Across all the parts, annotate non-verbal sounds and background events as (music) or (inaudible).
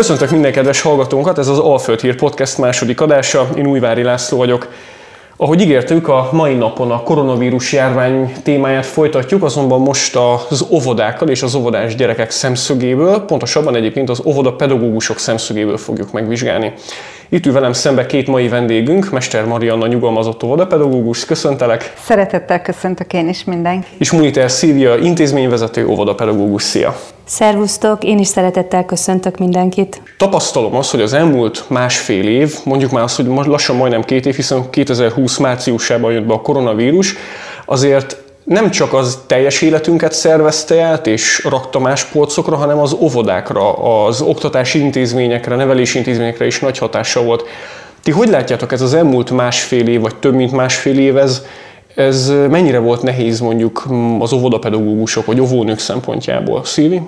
Köszöntök minden kedves hallgatónkat, ez az Alföld Hír Podcast második adása. Én Újvári László vagyok. Ahogy ígértük, a mai napon a koronavírus járvány témáját folytatjuk, azonban most az óvodákkal és az óvodás gyerekek szemszögéből, pontosabban egyébként az óvoda pedagógusok szemszögéből fogjuk megvizsgálni. Itt ül velem szembe két mai vendégünk, Mester Marianna nyugalmazott óvodapedagógus, köszöntelek. Szeretettel köszöntök én is mindenki. És Muniter Szilvia, intézményvezető óvodapedagógus, szia. Szervusztok, én is szeretettel köszöntök mindenkit. Tapasztalom azt, hogy az elmúlt másfél év, mondjuk már azt, hogy lassan majdnem két év, hiszen 2020 márciusában jött be a koronavírus, azért nem csak az teljes életünket szervezte át és rakta más polcokra, hanem az óvodákra, az oktatási intézményekre, nevelési intézményekre is nagy hatása volt. Ti hogy látjátok, ez az elmúlt másfél év, vagy több mint másfél év, ez, ez mennyire volt nehéz mondjuk az óvodapedagógusok vagy óvónők szempontjából? Szívi?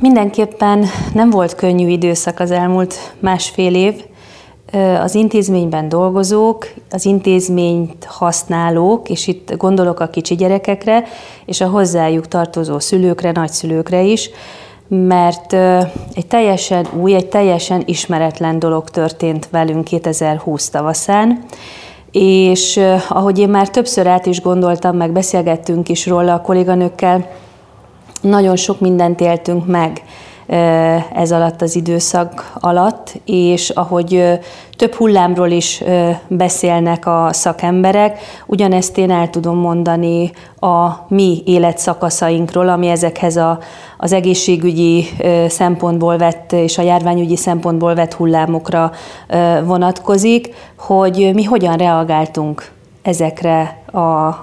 Mindenképpen nem volt könnyű időszak az elmúlt másfél év, az intézményben dolgozók, az intézményt használók, és itt gondolok a kicsi gyerekekre, és a hozzájuk tartozó szülőkre, nagyszülőkre is, mert egy teljesen új, egy teljesen ismeretlen dolog történt velünk 2020 tavaszán, és ahogy én már többször át is gondoltam, meg beszélgettünk is róla a kolléganőkkel, nagyon sok mindent éltünk meg ez alatt az időszak alatt, és ahogy több hullámról is beszélnek a szakemberek, ugyanezt én el tudom mondani a mi életszakaszainkról, ami ezekhez a, az egészségügyi szempontból vett és a járványügyi szempontból vett hullámokra vonatkozik, hogy mi hogyan reagáltunk ezekre a,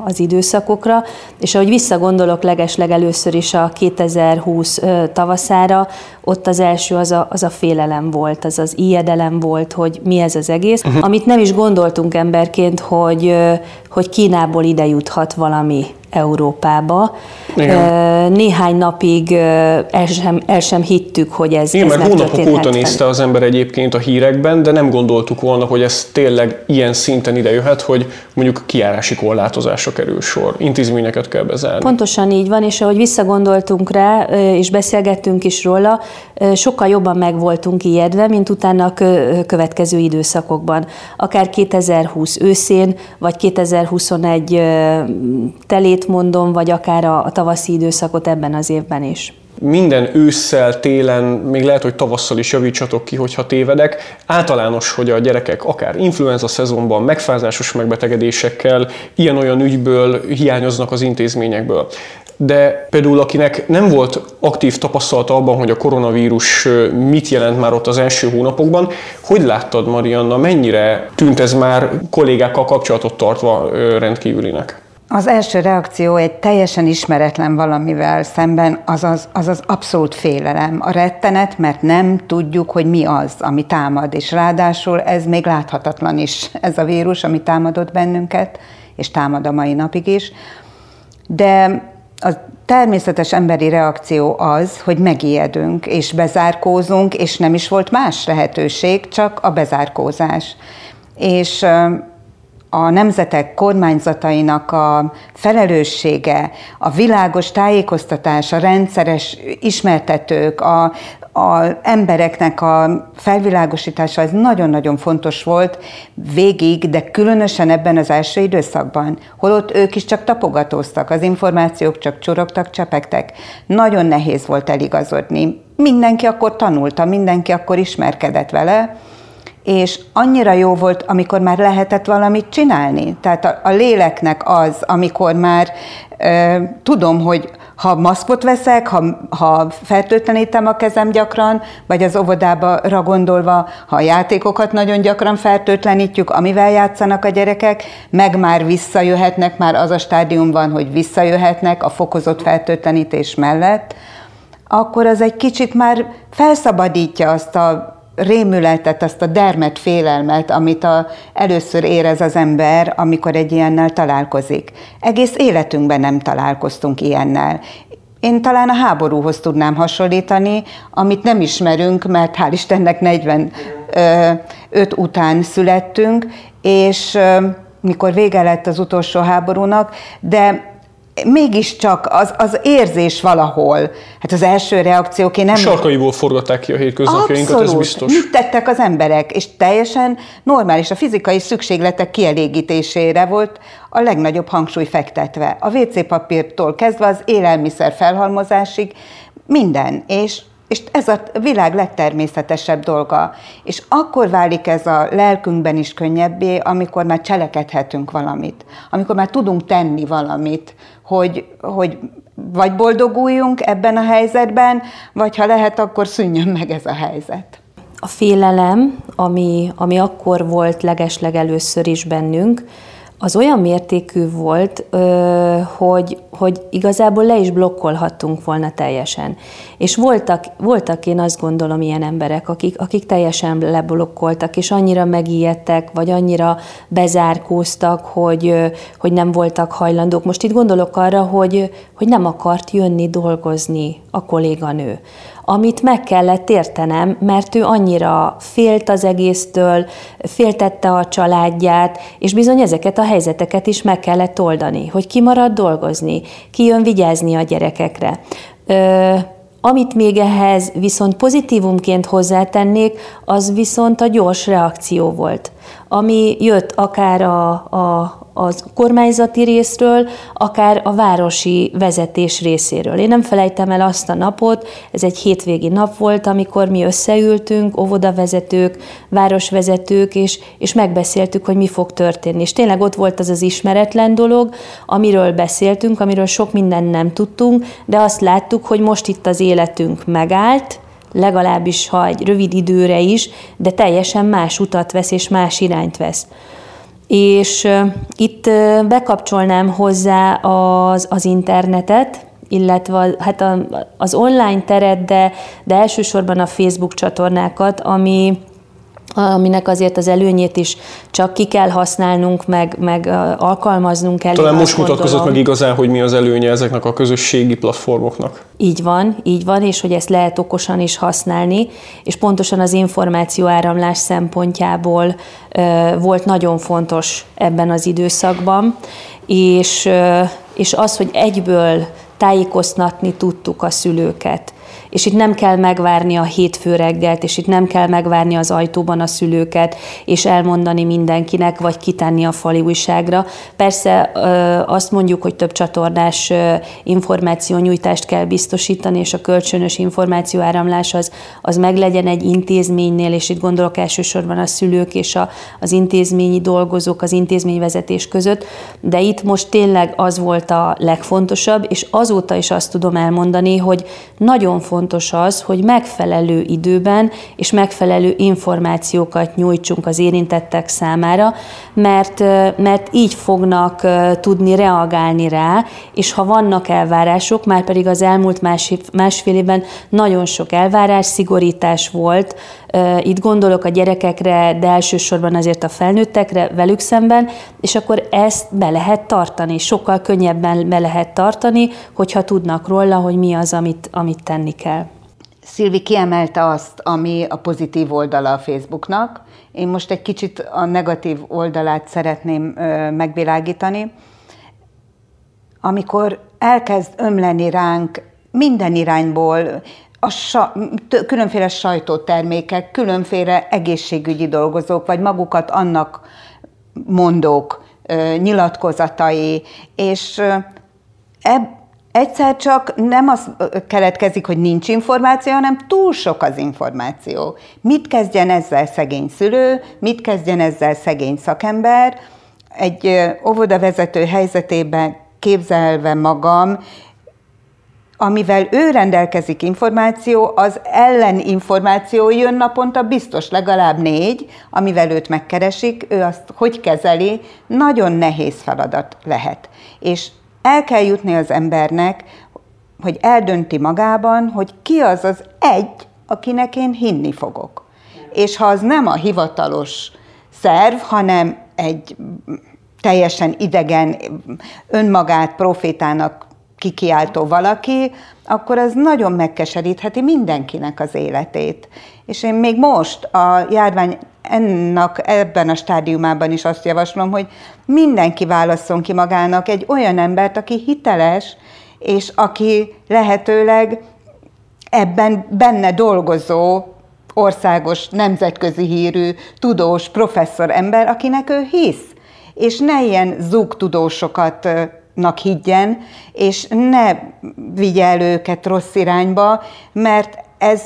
az időszakokra, és ahogy visszagondolok legesleg először is a 2020 tavaszára, ott az első az a, az a félelem volt, az az ijedelem volt, hogy mi ez az egész, uh-huh. amit nem is gondoltunk emberként, hogy, hogy Kínából ide juthat valami Európába. Igen. Néhány napig el sem, el sem hittük, hogy ez Igen, ez mert hónapok óta nézte az ember egyébként a hírekben, de nem gondoltuk volna, hogy ez tényleg ilyen szinten ide jöhet, hogy mondjuk kiárási korlátozásra kerül sor. Intézményeket kell bezárni. Pontosan így van, és ahogy visszagondoltunk rá, és beszélgettünk is róla, sokkal jobban meg voltunk ijedve, mint utána a következő időszakokban. Akár 2020 őszén, vagy 2021 telét mondom, vagy akár a, a tavaszi időszakot ebben az évben is minden ősszel, télen, még lehet, hogy tavasszal is javítsatok ki, hogyha tévedek. Általános, hogy a gyerekek akár influenza szezonban megfázásos megbetegedésekkel, ilyen-olyan ügyből hiányoznak az intézményekből. De például akinek nem volt aktív tapasztalata abban, hogy a koronavírus mit jelent már ott az első hónapokban, hogy láttad, Marianna, mennyire tűnt ez már kollégákkal kapcsolatot tartva rendkívülinek? Az első reakció egy teljesen ismeretlen valamivel szemben az az, az az abszolút félelem, a rettenet, mert nem tudjuk, hogy mi az, ami támad, és ráadásul ez még láthatatlan is, ez a vírus, ami támadott bennünket, és támad a mai napig is. De a természetes emberi reakció az, hogy megijedünk, és bezárkózunk, és nem is volt más lehetőség, csak a bezárkózás. És a nemzetek kormányzatainak a felelőssége, a világos tájékoztatás, a rendszeres ismertetők, a, a embereknek a felvilágosítása, ez nagyon-nagyon fontos volt végig, de különösen ebben az első időszakban, holott ők is csak tapogatóztak, az információk csak csorogtak, csepegtek. Nagyon nehéz volt eligazodni. Mindenki akkor tanulta, mindenki akkor ismerkedett vele, és annyira jó volt, amikor már lehetett valamit csinálni. Tehát a, a léleknek az, amikor már ö, tudom, hogy ha maszkot veszek, ha, ha fertőtlenítem a kezem gyakran, vagy az óvodába gondolva, ha a játékokat nagyon gyakran fertőtlenítjük, amivel játszanak a gyerekek, meg már visszajöhetnek, már az a stádium van, hogy visszajöhetnek a fokozott fertőtlenítés mellett, akkor az egy kicsit már felszabadítja azt a rémületet, azt a dermet, félelmet, amit a, először érez az ember, amikor egy ilyennel találkozik. Egész életünkben nem találkoztunk ilyennel. Én talán a háborúhoz tudnám hasonlítani, amit nem ismerünk, mert hál' Istennek 45 után születtünk, és mikor vége lett az utolsó háborúnak, de mégiscsak az, az érzés valahol. Hát az első reakciók, én nem... Sarkaiból forgatták ki a hétköznapjainkat, ez biztos. Mit tettek az emberek? És teljesen normális, a fizikai szükségletek kielégítésére volt a legnagyobb hangsúly fektetve. A WC papírtól kezdve az élelmiszer felhalmozásig minden. És és ez a világ legtermészetesebb dolga. És akkor válik ez a lelkünkben is könnyebbé, amikor már cselekedhetünk valamit, amikor már tudunk tenni valamit, hogy, hogy vagy boldoguljunk ebben a helyzetben, vagy ha lehet, akkor szűnjön meg ez a helyzet. A félelem, ami, ami akkor volt legesleg először is bennünk, az olyan mértékű volt, hogy, hogy igazából le is blokkolhattunk volna teljesen. És voltak, voltak én azt gondolom ilyen emberek, akik, akik teljesen leblokkoltak, és annyira megijedtek, vagy annyira bezárkóztak, hogy, hogy nem voltak hajlandók. Most itt gondolok arra, hogy, hogy nem akart jönni dolgozni a kolléganő amit meg kellett értenem, mert ő annyira félt az egésztől, féltette a családját, és bizony ezeket a helyzeteket is meg kellett oldani, hogy ki marad dolgozni, ki jön vigyázni a gyerekekre. Ö, amit még ehhez viszont pozitívumként hozzátennék, az viszont a gyors reakció volt, ami jött akár a, a, az kormányzati részről, akár a városi vezetés részéről. Én nem felejtem el azt a napot, ez egy hétvégi nap volt, amikor mi összeültünk, óvodavezetők, városvezetők, és, és megbeszéltük, hogy mi fog történni. És tényleg ott volt az az ismeretlen dolog, amiről beszéltünk, amiről sok minden nem tudtunk, de azt láttuk, hogy most itt az életünk megállt, legalábbis ha egy rövid időre is, de teljesen más utat vesz és más irányt vesz. És itt bekapcsolnám hozzá az, az internetet, illetve hát az online teret, de, de elsősorban a Facebook csatornákat, ami, aminek azért az előnyét is csak ki kell használnunk, meg, meg alkalmaznunk kell. Talán most mutatkozott meg igazán, hogy mi az előnye ezeknek a közösségi platformoknak. Így van, így van, és hogy ezt lehet okosan is használni, és pontosan az információ áramlás szempontjából volt nagyon fontos ebben az időszakban, és, és az, hogy egyből tájékoztatni tudtuk a szülőket és itt nem kell megvárni a hétfő reggelt, és itt nem kell megvárni az ajtóban a szülőket, és elmondani mindenkinek, vagy kitenni a fali újságra. Persze azt mondjuk, hogy több csatornás információnyújtást kell biztosítani, és a kölcsönös információáramlás az, az meglegyen egy intézménynél, és itt gondolok elsősorban a szülők és a, az intézményi dolgozók, az intézményvezetés között, de itt most tényleg az volt a legfontosabb, és azóta is azt tudom elmondani, hogy nagyon fontos fontos az, hogy megfelelő időben és megfelelő információkat nyújtsunk az érintettek számára, mert, mert így fognak tudni reagálni rá, és ha vannak elvárások, már pedig az elmúlt másfél évben nagyon sok elvárás, szigorítás volt, itt gondolok a gyerekekre, de elsősorban azért a felnőttekre velük szemben, és akkor ezt be lehet tartani, sokkal könnyebben be lehet tartani, hogyha tudnak róla, hogy mi az, amit, amit tenni kell. Szilvi kiemelte azt, ami a pozitív oldala a Facebooknak. Én most egy kicsit a negatív oldalát szeretném ö, megvilágítani. Amikor elkezd ömleni ránk minden irányból, a sa, különféle sajtótermékek, különféle egészségügyi dolgozók, vagy magukat annak mondók, nyilatkozatai, és eb, egyszer csak nem az keletkezik, hogy nincs információ, hanem túl sok az információ. Mit kezdjen ezzel szegény szülő, mit kezdjen ezzel szegény szakember? Egy óvodavezető helyzetében képzelve magam, amivel ő rendelkezik információ, az elleninformáció jön naponta biztos legalább négy, amivel őt megkeresik, ő azt hogy kezeli, nagyon nehéz feladat lehet. És el kell jutni az embernek, hogy eldönti magában, hogy ki az az egy, akinek én hinni fogok. És ha az nem a hivatalos szerv, hanem egy teljesen idegen, önmagát profétának kikiáltó valaki, akkor az nagyon megkeserítheti mindenkinek az életét. És én még most a járvány ennek ebben a stádiumában is azt javaslom, hogy mindenki válasszon ki magának egy olyan embert, aki hiteles, és aki lehetőleg ebben benne dolgozó országos, nemzetközi hírű, tudós, professzor ember, akinek ő hisz. És ne ilyen zúgtudósokat higgyen, és ne vigye el őket rossz irányba, mert ez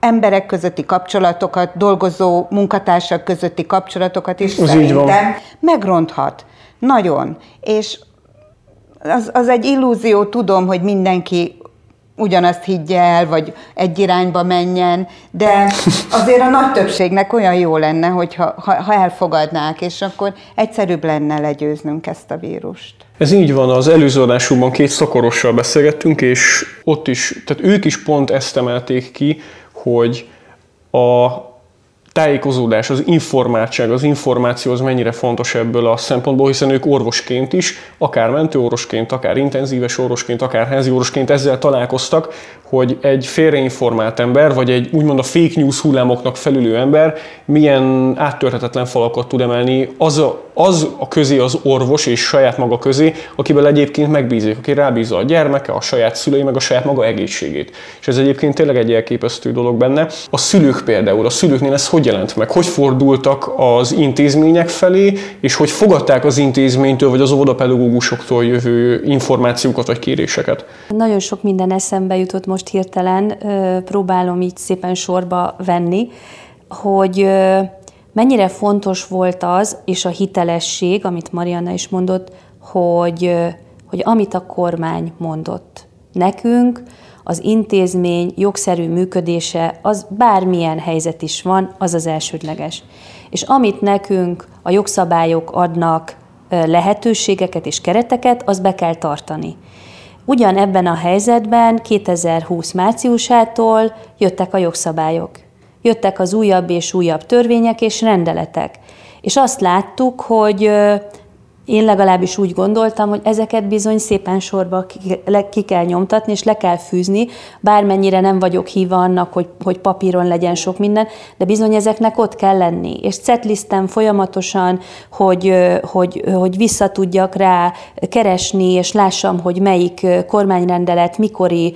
emberek közötti kapcsolatokat, dolgozó munkatársak közötti kapcsolatokat is Ez szerintem megronthat. Nagyon. És az, az egy illúzió, tudom, hogy mindenki ugyanazt higgye el, vagy egy irányba menjen, de azért a nagy többségnek olyan jó lenne, hogyha ha, ha elfogadnák, és akkor egyszerűbb lenne legyőznünk ezt a vírust. Ez így van, az előző adásunkban két szakorossal beszélgettünk, és ott is, tehát ők is pont ezt emelték ki, hogy a tájékozódás, az informáltság, az információ az mennyire fontos ebből a szempontból, hiszen ők orvosként is, akár mentőorvosként, akár intenzíves orvosként, akár házi orvosként ezzel találkoztak, hogy egy félreinformált ember, vagy egy úgymond a fake news hullámoknak felülő ember milyen áttörhetetlen falakat tud emelni az a, az a közé az orvos és saját maga közé, akivel egyébként megbízik, aki rábízza a gyermeke, a saját szülei, meg a saját maga egészségét. És ez egyébként tényleg egy elképesztő dolog benne. A szülők például, a szülőknél ez hogy jelent meg? Hogy fordultak az intézmények felé, és hogy fogadták az intézménytől, vagy az óvodapedagógusoktól jövő információkat vagy kéréseket? Nagyon sok minden eszembe jutott most hirtelen, próbálom így szépen sorba venni, hogy mennyire fontos volt az, és a hitelesség, amit Marianna is mondott, hogy, hogy amit a kormány mondott nekünk, az intézmény jogszerű működése, az bármilyen helyzet is van, az az elsődleges. És amit nekünk a jogszabályok adnak lehetőségeket és kereteket, az be kell tartani. Ugyan ebben a helyzetben 2020 márciusától jöttek a jogszabályok. Jöttek az újabb és újabb törvények és rendeletek. És azt láttuk, hogy én legalábbis úgy gondoltam, hogy ezeket bizony szépen sorba ki, kell nyomtatni, és le kell fűzni, bármennyire nem vagyok híva annak, hogy, hogy papíron legyen sok minden, de bizony ezeknek ott kell lenni. És cetlisztem folyamatosan, hogy, hogy, hogy vissza tudjak rá keresni, és lássam, hogy melyik kormányrendelet mikori,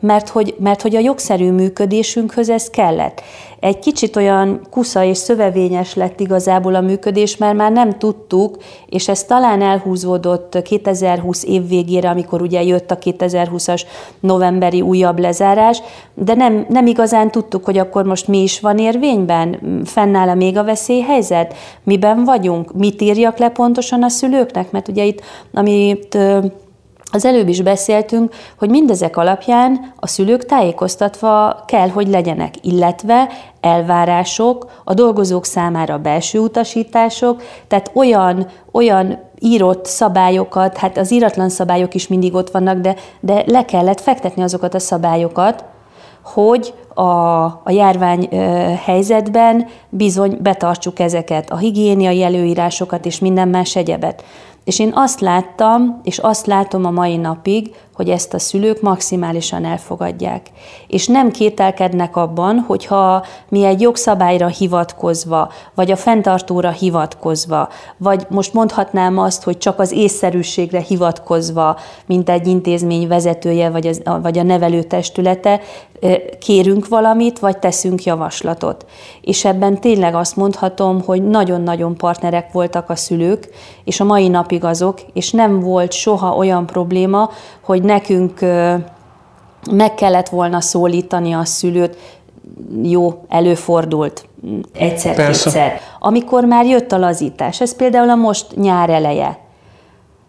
mert hogy, mert hogy a jogszerű működésünkhöz ez kellett egy kicsit olyan kusza és szövevényes lett igazából a működés, mert már nem tudtuk, és ez talán elhúzódott 2020 év végére, amikor ugye jött a 2020-as novemberi újabb lezárás, de nem, nem igazán tudtuk, hogy akkor most mi is van érvényben, fennáll-e még a veszélyhelyzet, miben vagyunk, mit írjak le pontosan a szülőknek, mert ugye itt, amit az előbb is beszéltünk, hogy mindezek alapján a szülők tájékoztatva kell, hogy legyenek, illetve elvárások, a dolgozók számára belső utasítások, tehát olyan, olyan írott szabályokat, hát az íratlan szabályok is mindig ott vannak, de, de le kellett fektetni azokat a szabályokat, hogy a, a járvány helyzetben bizony betartsuk ezeket, a higiéniai előírásokat és minden más egyebet. És én azt láttam, és azt látom a mai napig, hogy ezt a szülők maximálisan elfogadják. És nem kételkednek abban, hogyha mi egy jogszabályra hivatkozva, vagy a fenntartóra hivatkozva, vagy most mondhatnám azt, hogy csak az észszerűségre hivatkozva, mint egy intézmény vezetője, vagy, az, vagy a nevelő testülete, kérünk valamit, vagy teszünk javaslatot. És ebben tényleg azt mondhatom, hogy nagyon-nagyon partnerek voltak a szülők, és a mai napig azok, és nem volt soha olyan probléma, hogy nekünk meg kellett volna szólítani a szülőt, jó, előfordult egyszer-kétszer. Amikor már jött a lazítás, ez például a most nyár eleje.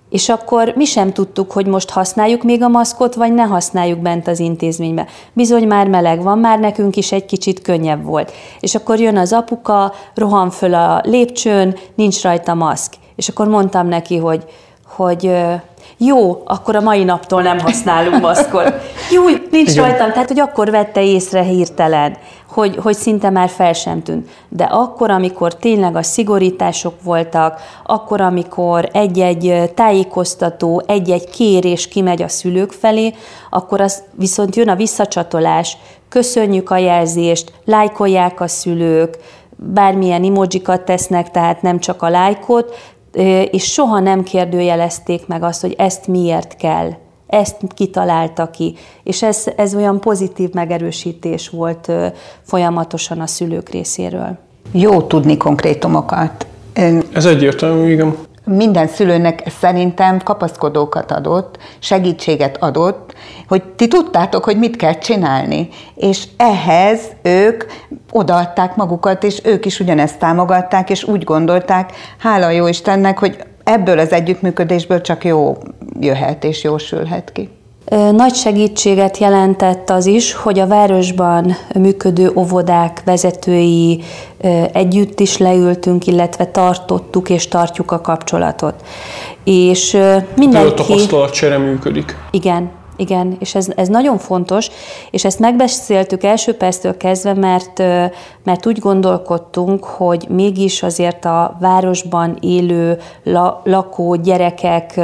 És akkor mi sem tudtuk, hogy most használjuk még a maszkot, vagy ne használjuk bent az intézménybe. Bizony már meleg van, már nekünk is egy kicsit könnyebb volt. És akkor jön az apuka, rohan föl a lépcsőn, nincs rajta maszk. És akkor mondtam neki, hogy, hogy jó, akkor a mai naptól nem használunk maszkot. Jó, nincs Igen. rajtam, tehát hogy akkor vette észre hirtelen, hogy, hogy szinte már fel sem tűnt. De akkor, amikor tényleg a szigorítások voltak, akkor, amikor egy-egy tájékoztató, egy-egy kérés kimegy a szülők felé, akkor az viszont jön a visszacsatolás, köszönjük a jelzést, lájkolják a szülők, bármilyen emojikat tesznek, tehát nem csak a lájkot, és soha nem kérdőjelezték meg azt, hogy ezt miért kell, ezt kitalálta ki. És ez, ez olyan pozitív megerősítés volt folyamatosan a szülők részéről. Jó tudni konkrétumokat. Ez egyértelmű, igen minden szülőnek szerintem kapaszkodókat adott, segítséget adott, hogy ti tudtátok, hogy mit kell csinálni. És ehhez ők odaadták magukat, és ők is ugyanezt támogatták, és úgy gondolták, hála jó Istennek, hogy ebből az együttműködésből csak jó jöhet és jósülhet ki. Nagy segítséget jelentett az is, hogy a városban működő óvodák vezetői együtt is leültünk, illetve tartottuk és tartjuk a kapcsolatot. És mindenki... A tapasztalatcsere működik. Igen, igen, és ez, ez nagyon fontos, és ezt megbeszéltük első perctől kezdve, mert, mert úgy gondolkodtunk, hogy mégis azért a városban élő la, lakó gyerekek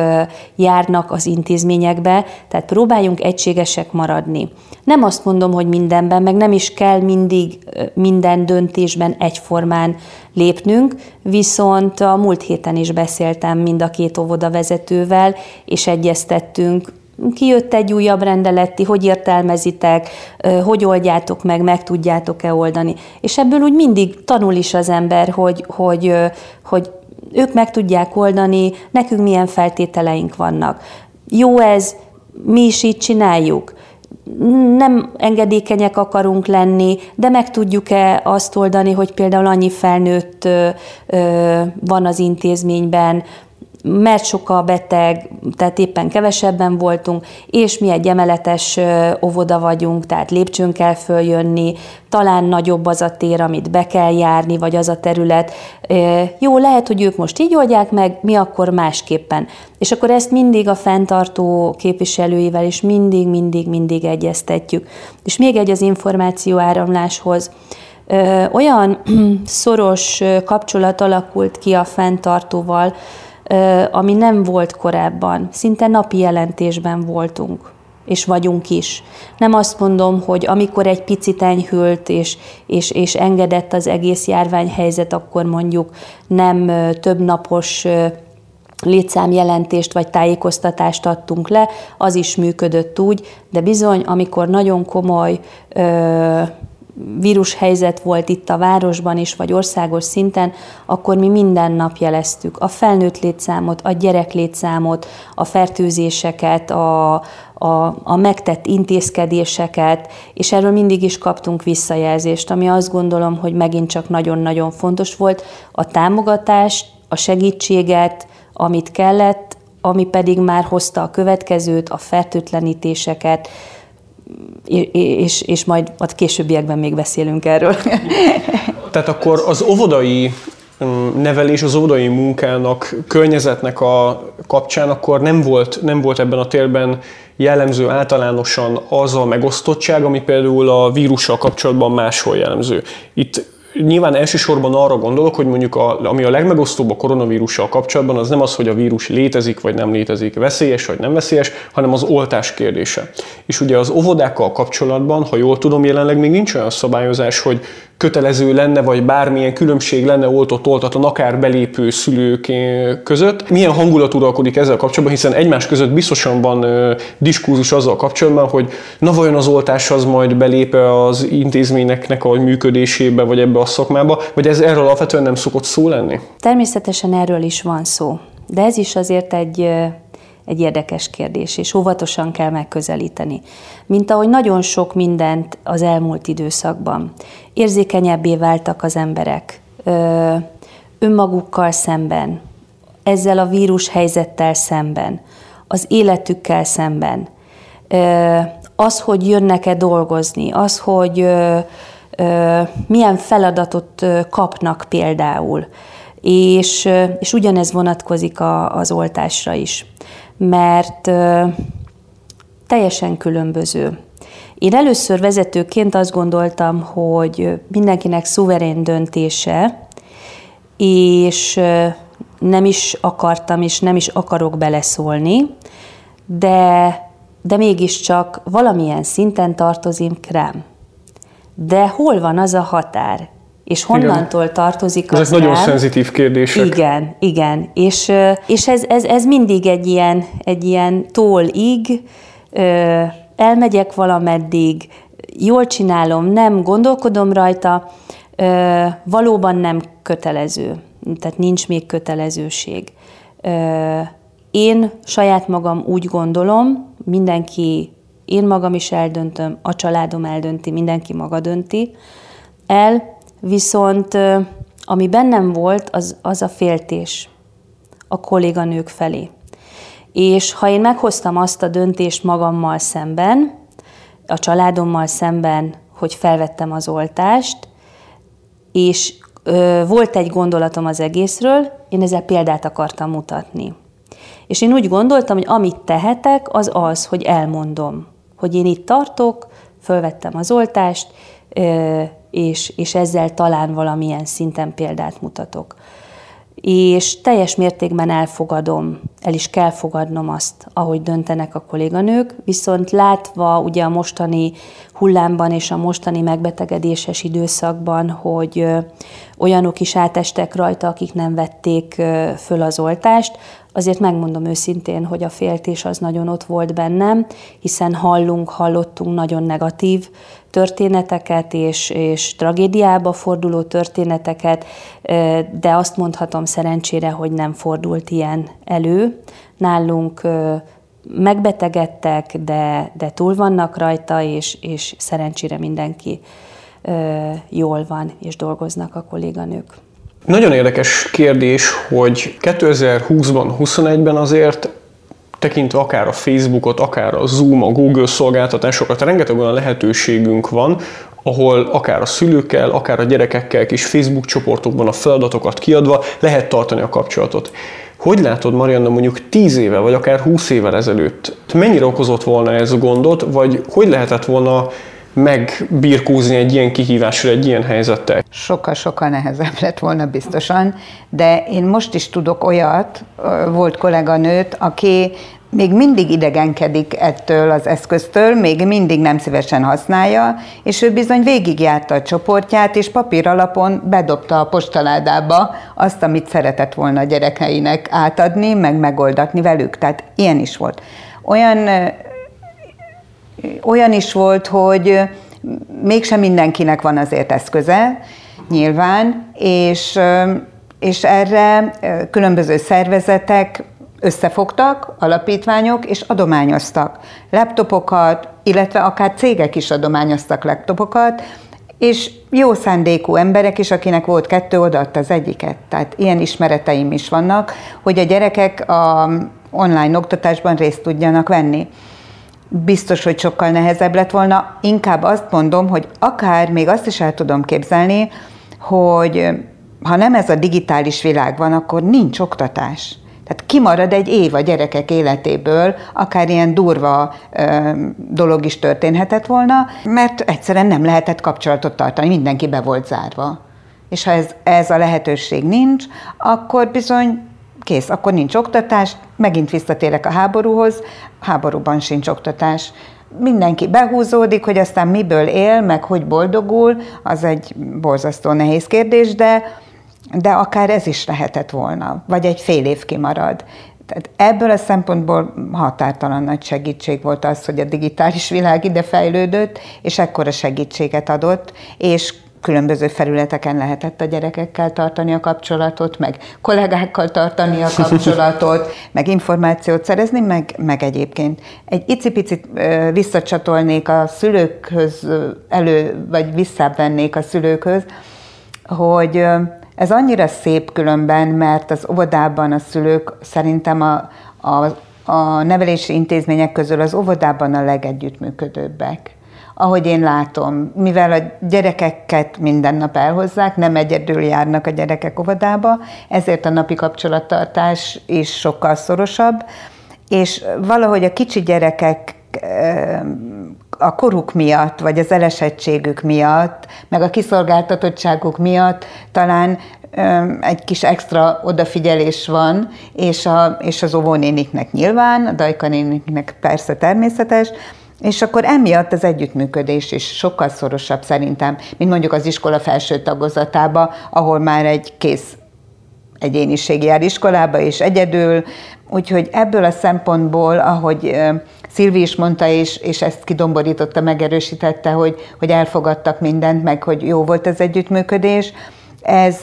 járnak az intézményekbe, tehát próbáljunk egységesek maradni. Nem azt mondom, hogy mindenben, meg nem is kell mindig minden döntésben egyformán lépnünk, viszont a múlt héten is beszéltem mind a két óvoda vezetővel, és egyeztettünk kijött egy újabb rendeleti, hogy értelmezitek, hogy oldjátok meg, meg tudjátok-e oldani. És ebből úgy mindig tanul is az ember, hogy, hogy, hogy ők meg tudják oldani, nekünk milyen feltételeink vannak. Jó ez, mi is így csináljuk. Nem engedékenyek akarunk lenni, de meg tudjuk-e azt oldani, hogy például annyi felnőtt van az intézményben, mert sok a beteg, tehát éppen kevesebben voltunk, és mi egy emeletes óvoda vagyunk, tehát lépcsőn kell följönni, talán nagyobb az a tér, amit be kell járni, vagy az a terület. Jó, lehet, hogy ők most így oldják meg, mi akkor másképpen. És akkor ezt mindig a fenntartó képviselőivel is mindig, mindig, mindig egyeztetjük. És még egy az információ áramláshoz. Olyan (clears throat) szoros kapcsolat alakult ki a fenntartóval, ami nem volt korábban. Szinte napi jelentésben voltunk és vagyunk is. Nem azt mondom, hogy amikor egy picit enyhült és, és, és engedett az egész járványhelyzet, akkor mondjuk nem több napos létszámjelentést vagy tájékoztatást adtunk le, az is működött úgy, de bizony, amikor nagyon komoly ö, vírushelyzet volt itt a városban is, vagy országos szinten, akkor mi minden nap jeleztük a felnőtt létszámot, a gyerek létszámot, a fertőzéseket, a, a, a megtett intézkedéseket, és erről mindig is kaptunk visszajelzést, ami azt gondolom, hogy megint csak nagyon-nagyon fontos volt. A támogatást, a segítséget, amit kellett, ami pedig már hozta a következőt, a fertőtlenítéseket, és, és majd a későbbiekben még beszélünk erről. (laughs) Tehát akkor az óvodai mm, nevelés, az óvodai munkának, környezetnek a kapcsán akkor nem volt, nem volt ebben a térben jellemző általánosan az a megosztottság, ami például a vírussal kapcsolatban máshol jellemző. Itt nyilván elsősorban arra gondolok, hogy mondjuk a, ami a legmegosztóbb a koronavírussal kapcsolatban, az nem az, hogy a vírus létezik vagy nem létezik, veszélyes vagy nem veszélyes, hanem az oltás kérdése. És ugye az óvodákkal kapcsolatban, ha jól tudom, jelenleg még nincs olyan szabályozás, hogy kötelező lenne, vagy bármilyen különbség lenne oltott-oltatlan, akár belépő szülők között. Milyen hangulat uralkodik ezzel kapcsolatban, hiszen egymás között biztosan van diskurzus azzal kapcsolatban, hogy na vajon az oltás az majd belépe az intézményeknek a működésébe, vagy ebbe a szakmába, vagy ez erről alapvetően nem szokott szó lenni? Természetesen erről is van szó. De ez is azért egy egy érdekes kérdés, és óvatosan kell megközelíteni. Mint ahogy nagyon sok mindent az elmúlt időszakban. Érzékenyebbé váltak az emberek önmagukkal szemben, ezzel a vírus helyzettel szemben, az életükkel szemben. Az, hogy jönnek-e dolgozni, az, hogy milyen feladatot kapnak például, és, és ugyanez vonatkozik az oltásra is mert teljesen különböző. Én először vezetőként azt gondoltam, hogy mindenkinek szuverén döntése, és nem is akartam, és nem is akarok beleszólni, de, de mégiscsak valamilyen szinten tartozim rám. De hol van az a határ? És honnantól igen. tartozik az Ezek nagyon szenzitív kérdések. Igen, igen. És, és ez, ez, ez mindig egy ilyen, egy ilyen tól-ig, elmegyek valameddig, jól csinálom, nem gondolkodom rajta, valóban nem kötelező, tehát nincs még kötelezőség. Én saját magam úgy gondolom, mindenki, én magam is eldöntöm, a családom eldönti, mindenki maga dönti el, viszont ami bennem volt, az, az a féltés a kolléganők felé. És ha én meghoztam azt a döntést magammal szemben, a családommal szemben, hogy felvettem az oltást, és ö, volt egy gondolatom az egészről, én ezzel példát akartam mutatni. És én úgy gondoltam, hogy amit tehetek, az az, hogy elmondom, hogy én itt tartok, fölvettem az oltást, ö, és, és ezzel talán valamilyen szinten példát mutatok. És teljes mértékben elfogadom, el is kell fogadnom azt, ahogy döntenek a kolléganők, viszont látva ugye a mostani hullámban és a mostani megbetegedéses időszakban, hogy olyanok is átestek rajta, akik nem vették föl az oltást, azért megmondom őszintén, hogy a féltés az nagyon ott volt bennem, hiszen hallunk, hallottunk nagyon negatív történeteket és, és tragédiába forduló történeteket, de azt mondhatom szerencsére, hogy nem fordult ilyen elő. Nálunk megbetegedtek, de, de túl vannak rajta, és, és szerencsére mindenki jól van, és dolgoznak a kolléganők. Nagyon érdekes kérdés, hogy 2020-ban, 21-ben azért tekintve akár a Facebookot, akár a Zoom, a Google szolgáltatásokat, rengeteg olyan lehetőségünk van, ahol akár a szülőkkel, akár a gyerekekkel kis Facebook csoportokban a feladatokat kiadva lehet tartani a kapcsolatot. Hogy látod, Marianna, mondjuk 10 éve, vagy akár 20 évvel ezelőtt, mennyire okozott volna ez a gondot, vagy hogy lehetett volna megbirkózni egy ilyen kihívással, egy ilyen helyzettel? Sokkal-sokkal nehezebb lett volna biztosan, de én most is tudok olyat, volt kolléganőt, aki még mindig idegenkedik ettől az eszköztől, még mindig nem szívesen használja, és ő bizony végigjárta a csoportját, és papír alapon bedobta a postaládába azt, amit szeretett volna a gyerekeinek átadni, meg megoldatni velük. Tehát ilyen is volt. Olyan olyan is volt, hogy mégsem mindenkinek van azért eszköze, nyilván, és, és erre különböző szervezetek összefogtak, alapítványok, és adományoztak laptopokat, illetve akár cégek is adományoztak laptopokat, és jó szándékú emberek is, akinek volt kettő, odaadta az egyiket. Tehát ilyen ismereteim is vannak, hogy a gyerekek a online oktatásban részt tudjanak venni biztos, hogy sokkal nehezebb lett volna. Inkább azt mondom, hogy akár még azt is el tudom képzelni, hogy ha nem ez a digitális világ van, akkor nincs oktatás. Tehát kimarad egy év a gyerekek életéből, akár ilyen durva ö, dolog is történhetett volna, mert egyszerűen nem lehetett kapcsolatot tartani, mindenki be volt zárva. És ha ez, ez a lehetőség nincs, akkor bizony kész, akkor nincs oktatás, megint visszatérek a háborúhoz, háborúban sincs oktatás. Mindenki behúzódik, hogy aztán miből él, meg hogy boldogul, az egy borzasztó nehéz kérdés, de, de akár ez is lehetett volna, vagy egy fél év kimarad. Tehát ebből a szempontból határtalan nagy segítség volt az, hogy a digitális világ ide fejlődött, és ekkora segítséget adott, és különböző felületeken lehetett a gyerekekkel tartani a kapcsolatot, meg kollégákkal tartani a kapcsolatot, (laughs) meg információt szerezni, meg, meg egyébként. Egy icipicit visszacsatolnék a szülőkhöz, elő, vagy visszavennék a szülőkhöz, hogy ez annyira szép különben, mert az óvodában a szülők szerintem a, a, a nevelési intézmények közül az óvodában a legegyüttműködőbbek ahogy én látom, mivel a gyerekeket minden nap elhozzák, nem egyedül járnak a gyerekek óvodába, ezért a napi kapcsolattartás is sokkal szorosabb, és valahogy a kicsi gyerekek a koruk miatt, vagy az elesettségük miatt, meg a kiszolgáltatottságuk miatt talán egy kis extra odafigyelés van, és, a, és az óvónéniknek nyilván, a dajkanéniknek persze természetes, És akkor emiatt az együttműködés is sokkal szorosabb szerintem, mint mondjuk az iskola felső tagozatába, ahol már egy kész egyéniség jár iskolába, és egyedül. Úgyhogy ebből a szempontból, ahogy Szilvi is mondta, és, és ezt kidomborította, megerősítette, hogy, hogy elfogadtak mindent, meg hogy jó volt az együttműködés, ez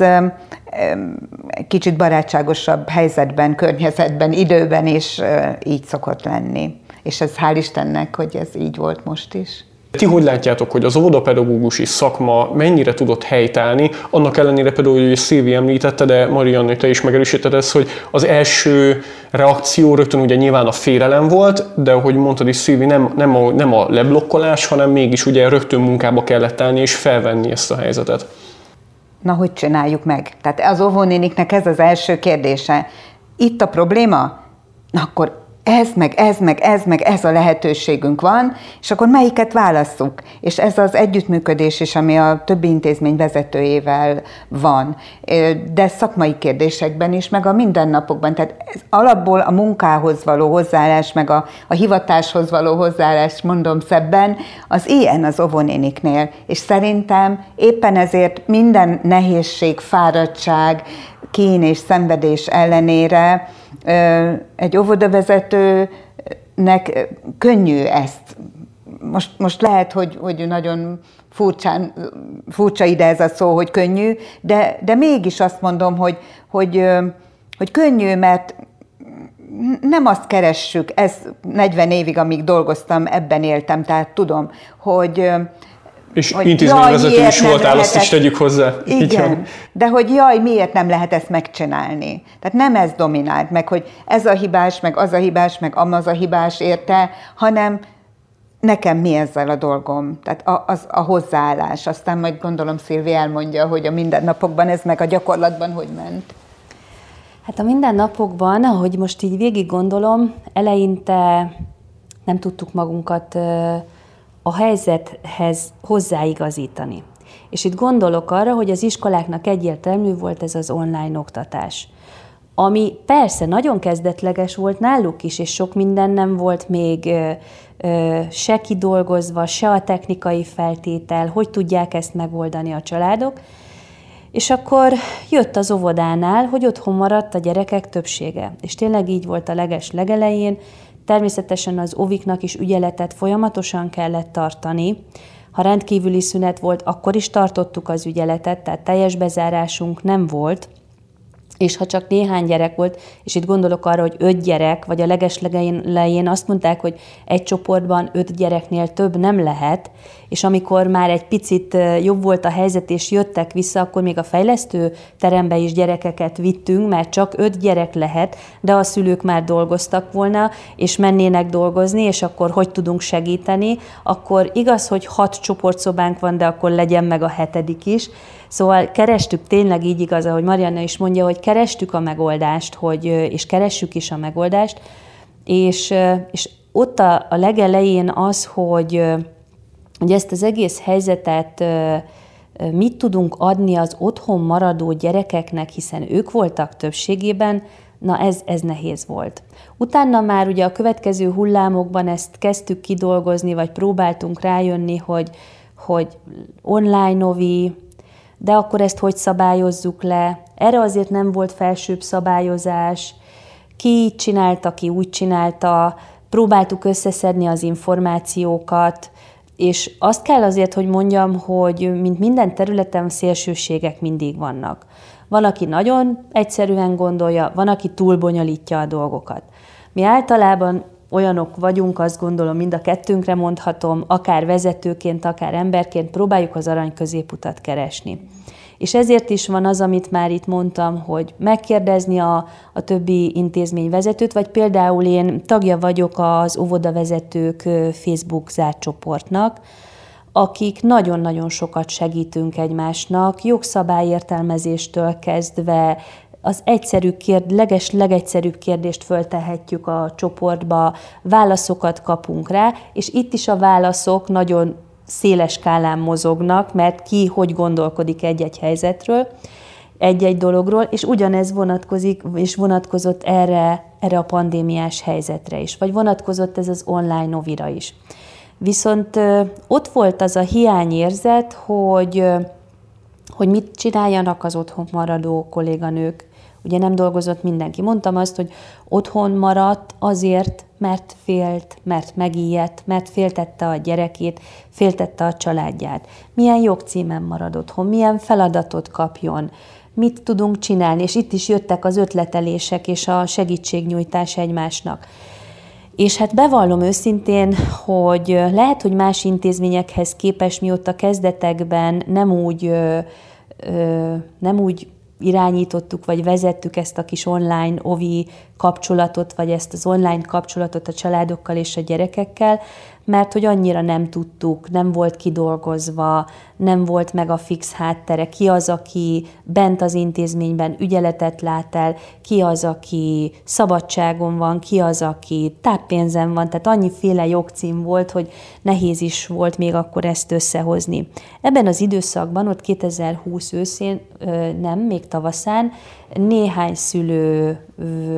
kicsit barátságosabb helyzetben, környezetben, időben is így szokott lenni. És ez hál' Istennek, hogy ez így volt most is. Ti hogy látjátok, hogy az óvodapedagógusi szakma mennyire tudott helytállni, annak ellenére például, hogy Szilvi említette, de Marianne, te is megerősítetted ezt, hogy az első reakció rögtön ugye nyilván a félelem volt, de ahogy mondtad is Szilvi, nem, nem, a, nem a leblokkolás, hanem mégis ugye rögtön munkába kellett állni és felvenni ezt a helyzetet. Na, hogy csináljuk meg? Tehát az óvónéniknek ez az első kérdése. Itt a probléma? Na akkor ez, meg ez, meg ez, meg ez a lehetőségünk van, és akkor melyiket válasszuk? És ez az együttműködés is, ami a többi intézmény vezetőjével van, de szakmai kérdésekben is, meg a mindennapokban. Tehát ez alapból a munkához való hozzáállás, meg a, a hivatáshoz való hozzáállás, mondom szebben, az ilyen az ovonéniknél. És szerintem éppen ezért minden nehézség, fáradtság, kín és szenvedés ellenére egy óvodavezetőnek könnyű ezt. Most, most lehet, hogy, hogy nagyon furcsán, furcsa ide ez a szó, hogy könnyű, de, de mégis azt mondom, hogy, hogy, hogy könnyű, mert nem azt keressük, ez 40 évig, amíg dolgoztam, ebben éltem, tehát tudom, hogy és hogy intézményvezető is voltál, azt is tegyük hozzá. Igen, de hogy jaj, miért nem lehet ezt megcsinálni? Tehát nem ez dominált meg, hogy ez a hibás, meg az a hibás, meg az a hibás érte, hanem nekem mi ezzel a dolgom, tehát a, az, a hozzáállás. Aztán majd gondolom Szilvi elmondja, hogy a mindennapokban ez meg a gyakorlatban hogy ment. Hát a mindennapokban, ahogy most így végig gondolom, eleinte nem tudtuk magunkat a helyzethez hozzáigazítani. És itt gondolok arra, hogy az iskoláknak egyértelmű volt ez az online oktatás. Ami persze nagyon kezdetleges volt náluk is, és sok minden nem volt még ö, ö, se kidolgozva, se a technikai feltétel, hogy tudják ezt megoldani a családok. És akkor jött az óvodánál, hogy otthon maradt a gyerekek többsége. És tényleg így volt a leges legelején, Természetesen az oviknak is ügyeletet folyamatosan kellett tartani. Ha rendkívüli szünet volt, akkor is tartottuk az ügyeletet, tehát teljes bezárásunk nem volt és ha csak néhány gyerek volt, és itt gondolok arra, hogy öt gyerek, vagy a legeslegején azt mondták, hogy egy csoportban öt gyereknél több nem lehet, és amikor már egy picit jobb volt a helyzet, és jöttek vissza, akkor még a fejlesztő terembe is gyerekeket vittünk, mert csak öt gyerek lehet, de a szülők már dolgoztak volna, és mennének dolgozni, és akkor hogy tudunk segíteni, akkor igaz, hogy hat csoportszobánk van, de akkor legyen meg a hetedik is, Szóval kerestük tényleg így igaz, ahogy Marianna is mondja, hogy kerestük a megoldást, hogy, és keressük is a megoldást, és, és ott a, a legelején az, hogy, hogy ezt az egész helyzetet mit tudunk adni az otthon maradó gyerekeknek, hiszen ők voltak többségében, na ez, ez nehéz volt. Utána már ugye a következő hullámokban ezt kezdtük kidolgozni, vagy próbáltunk rájönni, hogy, hogy online novi, de akkor ezt hogy szabályozzuk le? Erre azért nem volt felsőbb szabályozás, ki így csinálta, ki úgy csinálta, próbáltuk összeszedni az információkat, és azt kell azért, hogy mondjam, hogy mint minden területen szélsőségek mindig vannak. Van, aki nagyon egyszerűen gondolja, van, aki túl bonyolítja a dolgokat. Mi általában olyanok vagyunk, azt gondolom, mind a kettőnkre mondhatom, akár vezetőként, akár emberként próbáljuk az arany középutat keresni. És ezért is van az, amit már itt mondtam, hogy megkérdezni a, a többi intézményvezetőt, vagy például én tagja vagyok az óvodavezetők Facebook zárt csoportnak, akik nagyon-nagyon sokat segítünk egymásnak, jogszabályértelmezéstől kezdve, az egyszerű kérd, leges, legegyszerűbb kérdést föltehetjük a csoportba, válaszokat kapunk rá, és itt is a válaszok nagyon széles skálán mozognak, mert ki hogy gondolkodik egy-egy helyzetről, egy-egy dologról, és ugyanez vonatkozik, és vonatkozott erre, erre a pandémiás helyzetre is, vagy vonatkozott ez az online novira is. Viszont ott volt az a hiányérzet, hogy, hogy mit csináljanak az otthon maradó kolléganők. Ugye nem dolgozott mindenki. Mondtam azt, hogy otthon maradt azért, mert félt, mert megijedt, mert féltette a gyerekét, féltette a családját. Milyen jogcímen marad otthon, milyen feladatot kapjon, mit tudunk csinálni, és itt is jöttek az ötletelések és a segítségnyújtás egymásnak. És hát bevallom őszintén, hogy lehet, hogy más intézményekhez képest mióta kezdetekben nem úgy, nem úgy irányítottuk, vagy vezettük ezt a kis online ovi kapcsolatot, vagy ezt az online kapcsolatot a családokkal és a gyerekekkel, mert hogy annyira nem tudtuk, nem volt kidolgozva, nem volt meg a fix háttere, ki az, aki bent az intézményben ügyeletet lát el, ki az, aki szabadságon van, ki az, aki táppénzen van, tehát annyiféle jogcím volt, hogy nehéz is volt még akkor ezt összehozni. Ebben az időszakban, ott 2020 őszén, nem, még tavaszán, néhány szülő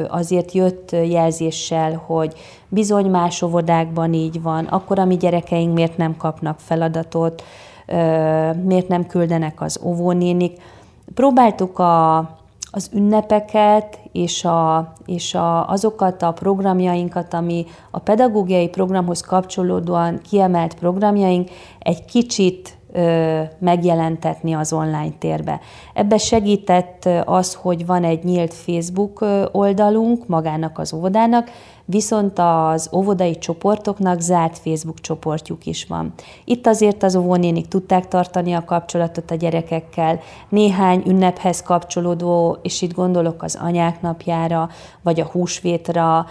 azért jött jelzéssel, hogy bizony más óvodákban így van, akkor a mi gyerekeink miért nem kapnak feladatot, miért nem küldenek az óvónénik. Próbáltuk a, az ünnepeket és, a, és a, azokat a programjainkat, ami a pedagógiai programhoz kapcsolódóan kiemelt programjaink, egy kicsit megjelentetni az online térbe. Ebbe segített az, hogy van egy nyílt Facebook oldalunk magának az óvodának, viszont az óvodai csoportoknak zárt Facebook csoportjuk is van. Itt azért az óvónénik tudták tartani a kapcsolatot a gyerekekkel, néhány ünnephez kapcsolódó, és itt gondolok az anyák napjára, vagy a húsvétra,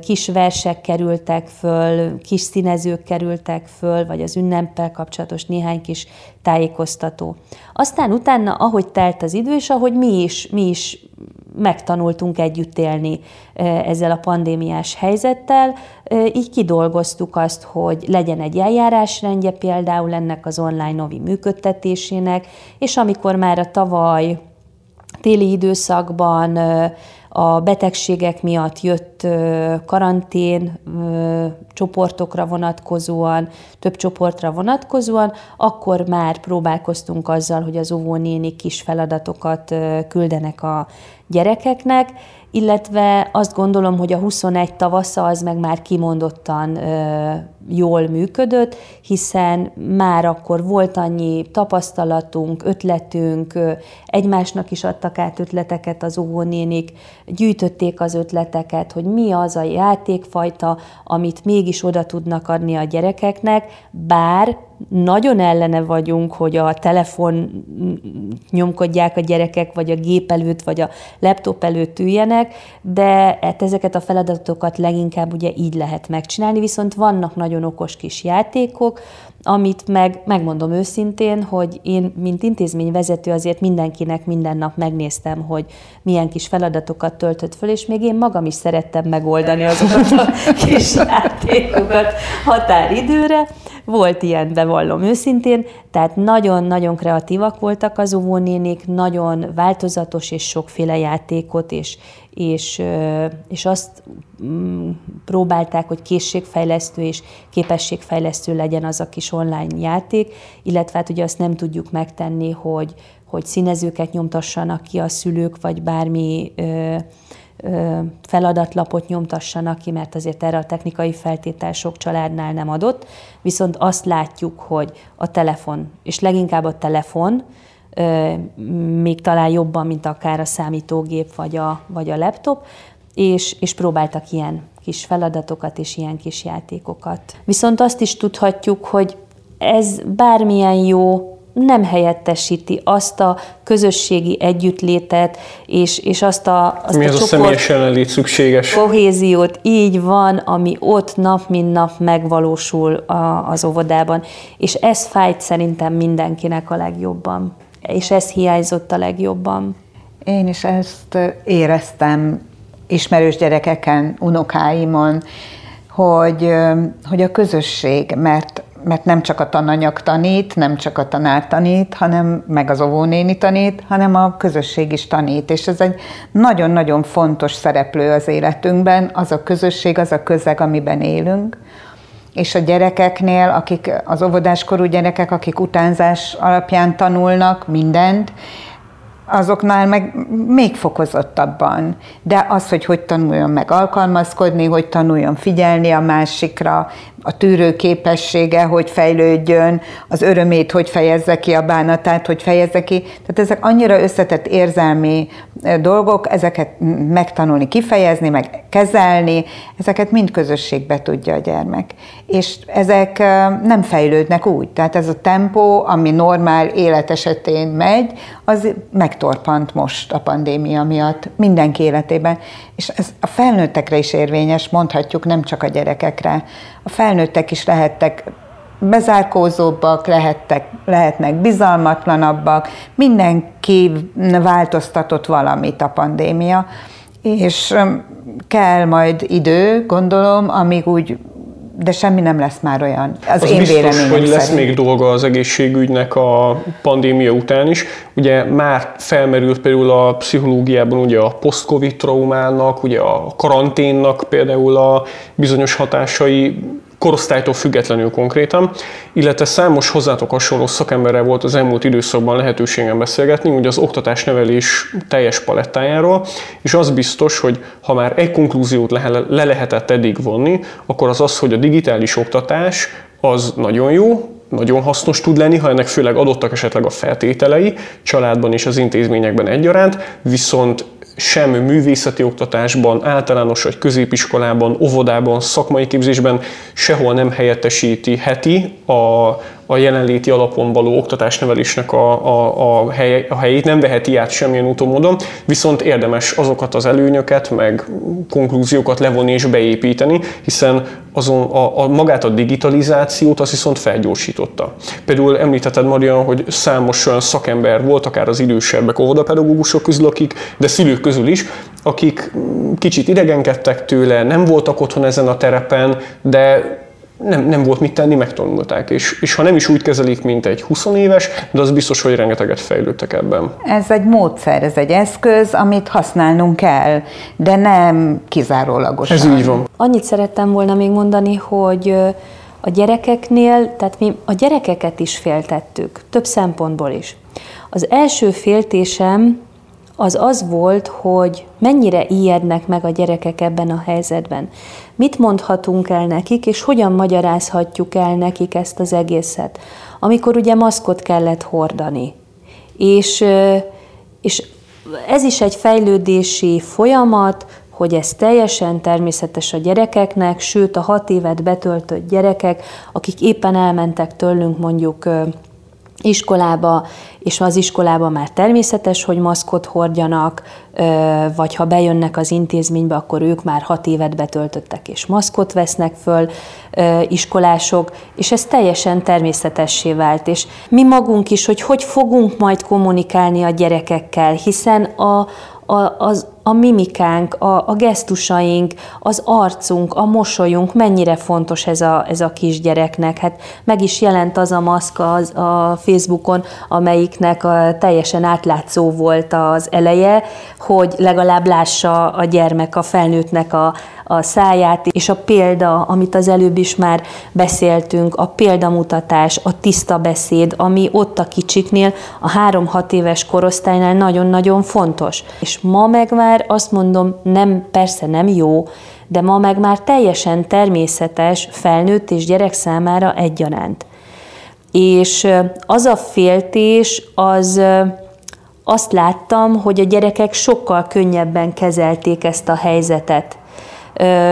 kis versek kerültek föl, kis színezők kerültek föl, vagy az ünneppel kapcsolatos néhány kis tájékoztató. Aztán utána, ahogy telt az idő, és ahogy mi is, mi is megtanultunk együtt élni ezzel a pandémiás helyzettel, így kidolgoztuk azt, hogy legyen egy eljárásrendje például ennek az online novi működtetésének, és amikor már a tavaly téli időszakban a betegségek miatt jött karantén csoportokra vonatkozóan, több csoportra vonatkozóan, akkor már próbálkoztunk azzal, hogy az óvónéni kis feladatokat küldenek a gyerekeknek, illetve azt gondolom, hogy a 21 tavasza az meg már kimondottan ö, jól működött, hiszen már akkor volt annyi tapasztalatunk, ötletünk, ö, egymásnak is adtak át ötleteket az óvónénik, gyűjtötték az ötleteket, hogy mi az a játékfajta, amit mégis oda tudnak adni a gyerekeknek, bár nagyon ellene vagyunk, hogy a telefon nyomkodják a gyerekek, vagy a gép előtt, vagy a laptop előtt üljenek, de hát ezeket a feladatokat leginkább ugye így lehet megcsinálni, viszont vannak nagyon okos kis játékok, amit meg, megmondom őszintén, hogy én, mint intézményvezető azért mindenkinek minden nap megnéztem, hogy milyen kis feladatokat töltött föl, és még én magam is szerettem megoldani azokat a kis (laughs) játékokat határidőre. Volt ilyen, bevallom őszintén, tehát nagyon-nagyon kreatívak voltak az óvónénik, nagyon változatos és sokféle játékot és, és, és azt mm, próbálták, hogy készségfejlesztő és képességfejlesztő legyen az a kis online játék, illetve hát ugye azt nem tudjuk megtenni, hogy, hogy színezőket nyomtassanak ki a szülők, vagy bármi feladatlapot nyomtassanak ki, mert azért erre a technikai feltétel sok családnál nem adott, viszont azt látjuk, hogy a telefon, és leginkább a telefon, még talán jobban, mint akár a számítógép vagy a, vagy a laptop, és, és próbáltak ilyen kis feladatokat és ilyen kis játékokat. Viszont azt is tudhatjuk, hogy ez bármilyen jó nem helyettesíti azt a közösségi együttlétet, és, és azt a, azt Mi a, az a személyes jelenlét szükséges. Kohéziót, így van, ami ott nap mint nap megvalósul a, az óvodában. És ez fájt szerintem mindenkinek a legjobban és ez hiányzott a legjobban. Én is ezt éreztem ismerős gyerekeken, unokáimon, hogy, hogy a közösség, mert, mert nem csak a tananyag tanít, nem csak a tanár tanít, hanem meg az óvónéni tanít, hanem a közösség is tanít. És ez egy nagyon-nagyon fontos szereplő az életünkben, az a közösség, az a közeg, amiben élünk és a gyerekeknél, akik az óvodáskorú gyerekek, akik utánzás alapján tanulnak mindent, azoknál meg még fokozottabban. De az, hogy hogy tanuljon meg alkalmazkodni, hogy tanuljon figyelni a másikra, a tűrő képessége, hogy fejlődjön, az örömét, hogy fejezze ki, a bánatát, hogy fejezze ki. Tehát ezek annyira összetett érzelmi dolgok, ezeket megtanulni, kifejezni, meg kezelni, ezeket mind közösségbe tudja a gyermek. És ezek nem fejlődnek úgy. Tehát ez a tempó, ami normál élet esetén megy, az megtorpant most a pandémia miatt mindenki életében. És ez a felnőttekre is érvényes, mondhatjuk, nem csak a gyerekekre. A felnőttek is lehettek bezárkózóbbak, lehettek, lehetnek bizalmatlanabbak, mindenki változtatott valamit a pandémia, és kell majd idő, gondolom, amíg úgy de semmi nem lesz már olyan. Az, az én biztos, véleményem hogy lesz szerint. még dolga az egészségügynek a pandémia után is. Ugye már felmerült például a pszichológiában ugye a post-covid traumának, ugye a karanténnak például a bizonyos hatásai korosztálytól függetlenül konkrétan, illetve számos hozzátok hasonló szakemberrel volt az elmúlt időszakban lehetőségem beszélgetni, ugye az oktatás-nevelés teljes palettájáról, és az biztos, hogy ha már egy konklúziót le, le lehetett eddig vonni, akkor az az, hogy a digitális oktatás az nagyon jó, nagyon hasznos tud lenni, ha ennek főleg adottak esetleg a feltételei, családban és az intézményekben egyaránt, viszont sem művészeti oktatásban, általános vagy középiskolában, óvodában, szakmai képzésben sehol nem helyettesíti heti a, a jelenléti alapon való oktatásnevelésnek a, a, a, hely, a helyét, nem veheti át semmilyen úton módon, viszont érdemes azokat az előnyöket, meg konklúziókat levonni és beépíteni, hiszen azon a, a magát a digitalizációt az viszont felgyorsította. Például említetted, Marian, hogy számos olyan szakember volt, akár az idősebbek óvodapedagógusok közül, akik, de szülők közül is, akik kicsit idegenkedtek tőle, nem voltak otthon ezen a terepen, de nem, nem volt mit tenni, megtanulták. És, és ha nem is úgy kezelik, mint egy 20 éves, de az biztos, hogy rengeteget fejlődtek ebben. Ez egy módszer, ez egy eszköz, amit használnunk kell, de nem kizárólagosan. Ez így van. Annyit szerettem volna még mondani, hogy a gyerekeknél, tehát mi a gyerekeket is féltettük, több szempontból is. Az első féltésem az az volt, hogy mennyire ijednek meg a gyerekek ebben a helyzetben. Mit mondhatunk el nekik, és hogyan magyarázhatjuk el nekik ezt az egészet, amikor ugye maszkot kellett hordani. És, és ez is egy fejlődési folyamat, hogy ez teljesen természetes a gyerekeknek, sőt a hat évet betöltött gyerekek, akik éppen elmentek tőlünk mondjuk iskolába, és az iskolába már természetes, hogy maszkot hordjanak, vagy ha bejönnek az intézménybe, akkor ők már hat évet betöltöttek, és maszkot vesznek föl iskolások, és ez teljesen természetessé vált. És mi magunk is, hogy hogy fogunk majd kommunikálni a gyerekekkel, hiszen a, a, az, a mimikánk, a, a gesztusaink, az arcunk, a mosolyunk, mennyire fontos ez a, ez a kisgyereknek. Hát meg is jelent az a maszka az, a Facebookon, amelyiknek a, teljesen átlátszó volt az eleje, hogy legalább lássa a gyermek, a felnőttnek a, a száját, és a példa, amit az előbb is már beszéltünk, a példamutatás, a tiszta beszéd, ami ott a kicsiknél, a három-hat éves korosztálynál nagyon-nagyon fontos. És ma meg már azt mondom, nem, persze nem jó, de ma meg már teljesen természetes felnőtt és gyerek számára egyaránt. És az a féltés, az azt láttam, hogy a gyerekek sokkal könnyebben kezelték ezt a helyzetet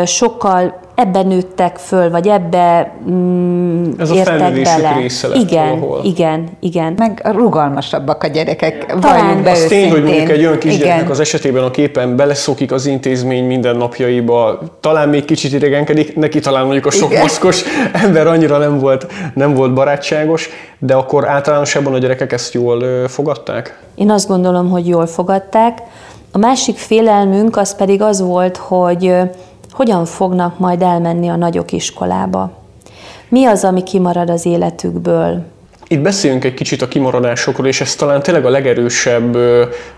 sokkal ebben nőttek föl, vagy ebbe mm, Ez értek a bele. része lett igen, valahol. igen, igen. Meg rugalmasabbak a gyerekek, Talán be Az tény, hogy mondjuk egy olyan kisgyereknek az esetében, aki éppen beleszokik az intézmény mindennapjaiba, talán még kicsit idegenkedik, neki talán mondjuk a sok igen. maszkos (laughs) ember annyira nem volt, nem volt barátságos, de akkor általánosabban a gyerekek ezt jól fogadták? Én azt gondolom, hogy jól fogadták. A másik félelmünk az pedig az volt, hogy hogyan fognak majd elmenni a nagyok iskolába. Mi az, ami kimarad az életükből? Itt beszéljünk egy kicsit a kimaradásokról, és ez talán tényleg a legerősebb,